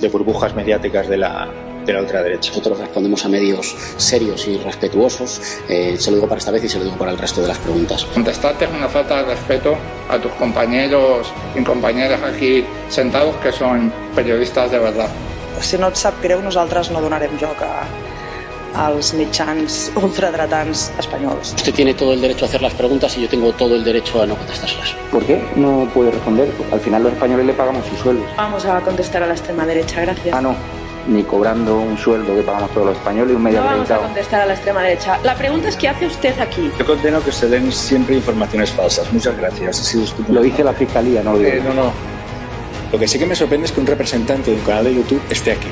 de burbujas mediáticas de la, de la ultraderecha. Nosotros respondemos a medios serios y respetuosos. Eh, se lo digo para esta vez y se lo digo para el resto de las preguntas. Contestarte es una falta de respeto a tus compañeros y compañeras aquí sentados que son periodistas de verdad. Si no et sap greu, nosaltres no donarem joc a, als mitjans ultradretans espanyols. Usted tiene todo el derecho a hacer las preguntas y yo tengo todo el derecho a no contestárselas. ¿Por qué no puede responder? Al final los españoles le pagamos sus sueldos. Vamos a contestar a la extrema derecha, gracias. Ah, no. Ni cobrando un sueldo que pagamos todos los españoles y un medio No vamos a contestar a la extrema derecha. La pregunta es ¿qué hace usted aquí? Yo condeno que se den siempre informaciones falsas. Muchas gracias. Ha sido estupendo. Lo dice la fiscalía, no lo digo. Eh, no, no. Lo que sí que me sorprende es que un representante de un canal de YouTube esté aquí.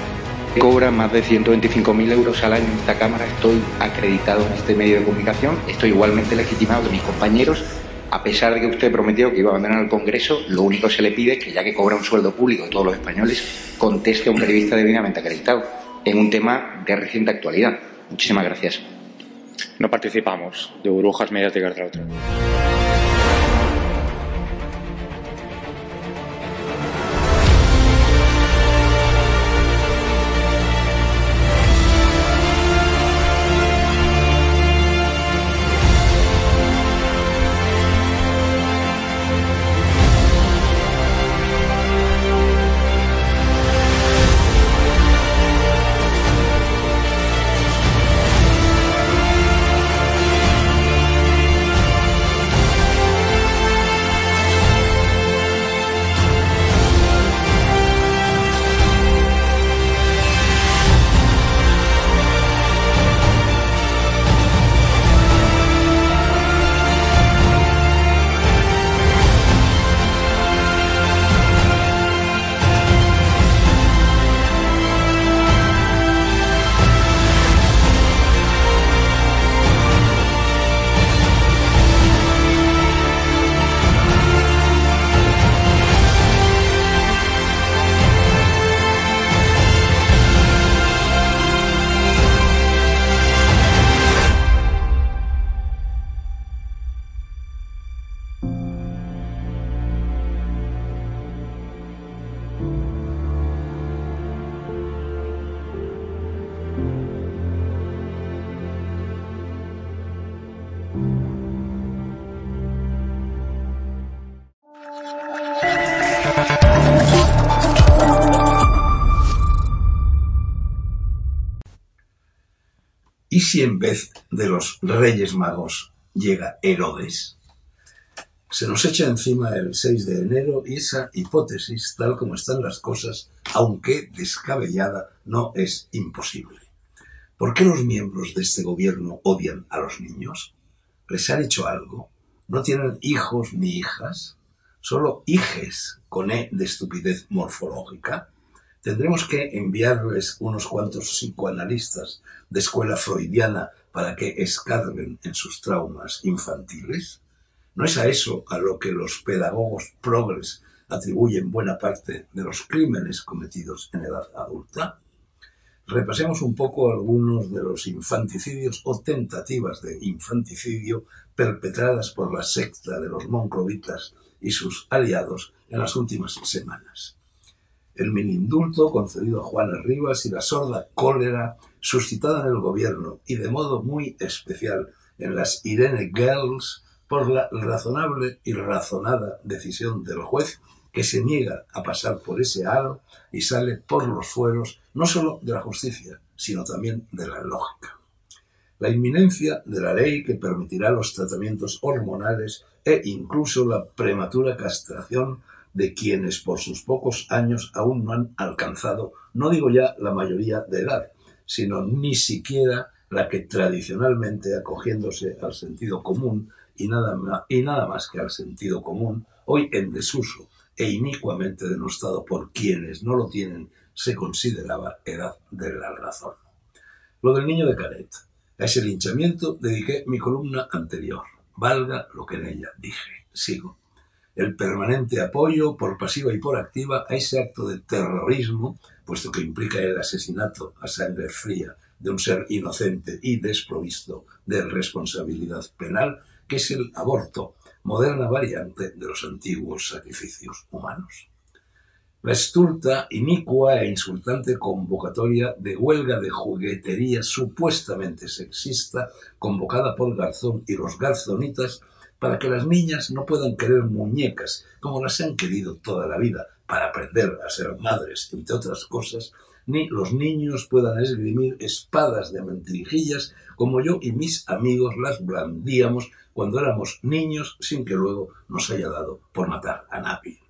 Cobra más de 125.000 euros al año en esta Cámara. Estoy acreditado en este medio de comunicación. Estoy igualmente legitimado de mis compañeros. A pesar de que usted prometió que iba a abandonar el Congreso, lo único que se le pide es que, ya que cobra un sueldo público de todos los españoles, conteste a un periodista debidamente acreditado en un tema de reciente actualidad. Muchísimas gracias. No participamos de burbujas mediáticas de la ultraderecha. Si en vez de los Reyes Magos llega Herodes? Se nos echa encima el 6 de enero y esa hipótesis, tal como están las cosas, aunque descabellada, no es imposible. ¿Por qué los miembros de este gobierno odian a los niños? ¿Les han hecho algo? ¿No tienen hijos ni hijas? ¿Solo hijes con E de estupidez morfológica? ¿Tendremos que enviarles unos cuantos psicoanalistas de escuela freudiana para que escarben en sus traumas infantiles? ¿No es a eso a lo que los pedagogos progres atribuyen buena parte de los crímenes cometidos en edad adulta? Repasemos un poco algunos de los infanticidios o tentativas de infanticidio perpetradas por la secta de los monclovitas y sus aliados en las últimas semanas. El minindulto concedido a Juana Rivas y la sorda cólera suscitada en el gobierno y de modo muy especial en las Irene Girls por la razonable y razonada decisión del juez que se niega a pasar por ese aro y sale por los fueros no solo de la justicia, sino también de la lógica. La inminencia de la ley que permitirá los tratamientos hormonales e incluso la prematura castración de quienes por sus pocos años aún no han alcanzado, no digo ya la mayoría de edad, sino ni siquiera la que tradicionalmente, acogiéndose al sentido común y nada más, que al sentido común, hoy en desuso e inicuamente denostado por quienes no lo tienen, se consideraba edad de la razón. Lo del niño de Caret. A ese linchamiento dediqué mi columna anterior. Valga lo que en ella dije. Sigo. El permanente apoyo, por pasiva y por activa, a ese acto de terrorismo, puesto que implica el asesinato a sangre fría de un ser inocente y desprovisto de responsabilidad penal, que es el aborto, moderna variante de los antiguos sacrificios humanos. La estulta, inicua e insultante convocatoria de huelga de juguetería supuestamente sexista convocada por Garzón y los garzonitas para que las niñas no puedan querer muñecas como las han querido toda la vida para aprender a ser madres, entre otras cosas, ni los niños puedan esgrimir espadas de mentirijillas como yo y mis amigos las blandíamos cuando éramos niños sin que luego nos haya dado por matar a nadie.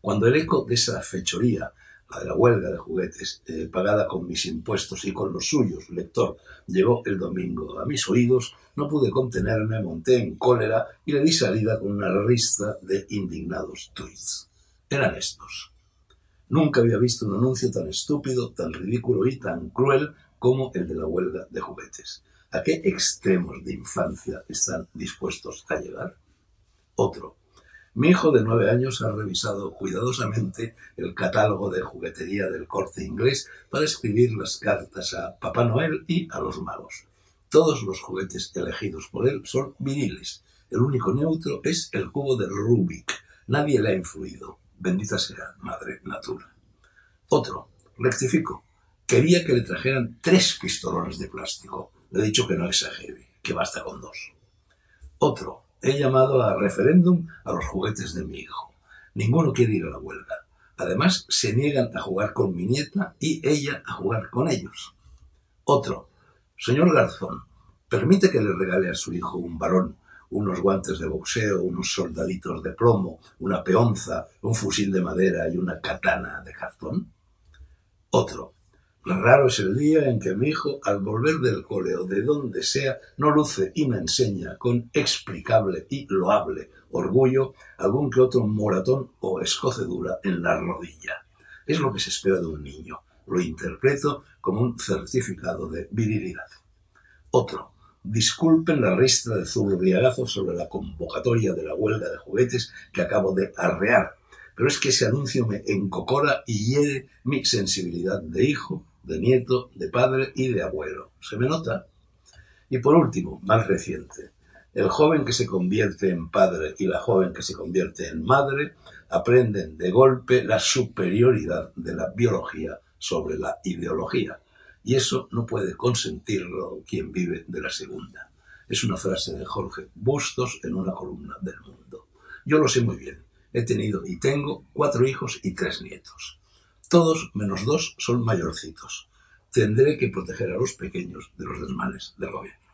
Cuando el eco de esa fechoría, la de la huelga de juguetes, eh, pagada con mis impuestos y con los suyos, lector, llegó el domingo a mis oídos, no pude contenerme, monté en cólera y le di salida con una rista de indignados tweets. Eran estos. Nunca había visto un anuncio tan estúpido, tan ridículo y tan cruel como el de la huelga de juguetes. ¿A qué extremos de infancia están dispuestos a llegar? Otro. Mi hijo de nueve años ha revisado cuidadosamente el catálogo de juguetería del corte inglés para escribir las cartas a Papá Noel y a los magos. Todos los juguetes elegidos por él son viriles. El único neutro es el cubo de Rubik. Nadie le ha influido. Bendita sea, Madre Natura. Otro, rectifico, quería que le trajeran tres pistolones de plástico. Le he dicho que no exagere, que basta con dos. Otro, he llamado a referéndum a los juguetes de mi hijo. Ninguno quiere ir a la huelga. Además, se niegan a jugar con mi nieta y ella a jugar con ellos. Otro, señor Garzón, permite que le regale a su hijo un balón unos guantes de boxeo, unos soldaditos de plomo, una peonza, un fusil de madera y una katana de cartón? Otro. Raro es el día en que mi hijo, al volver del cole o de donde sea, no luce y me enseña con explicable y loable orgullo algún que otro moratón o escocedura en la rodilla. Es lo que se espera de un niño. Lo interpreto como un certificado de virilidad. Otro. Disculpen la ristra de zurriagazo sobre la convocatoria de la huelga de juguetes que acabo de arrear, pero es que ese anuncio me encocora y hiere mi sensibilidad de hijo, de nieto, de padre y de abuelo. ¿Se me nota? Y por último, más reciente, el joven que se convierte en padre y la joven que se convierte en madre aprenden de golpe la superioridad de la biología sobre la ideología y eso no puede consentirlo quien vive de la segunda. Es una frase de Jorge Bustos en una columna del mundo. Yo lo sé muy bien. He tenido y tengo cuatro hijos y tres nietos. Todos menos dos son mayorcitos. Tendré que proteger a los pequeños de los desmanes del gobierno.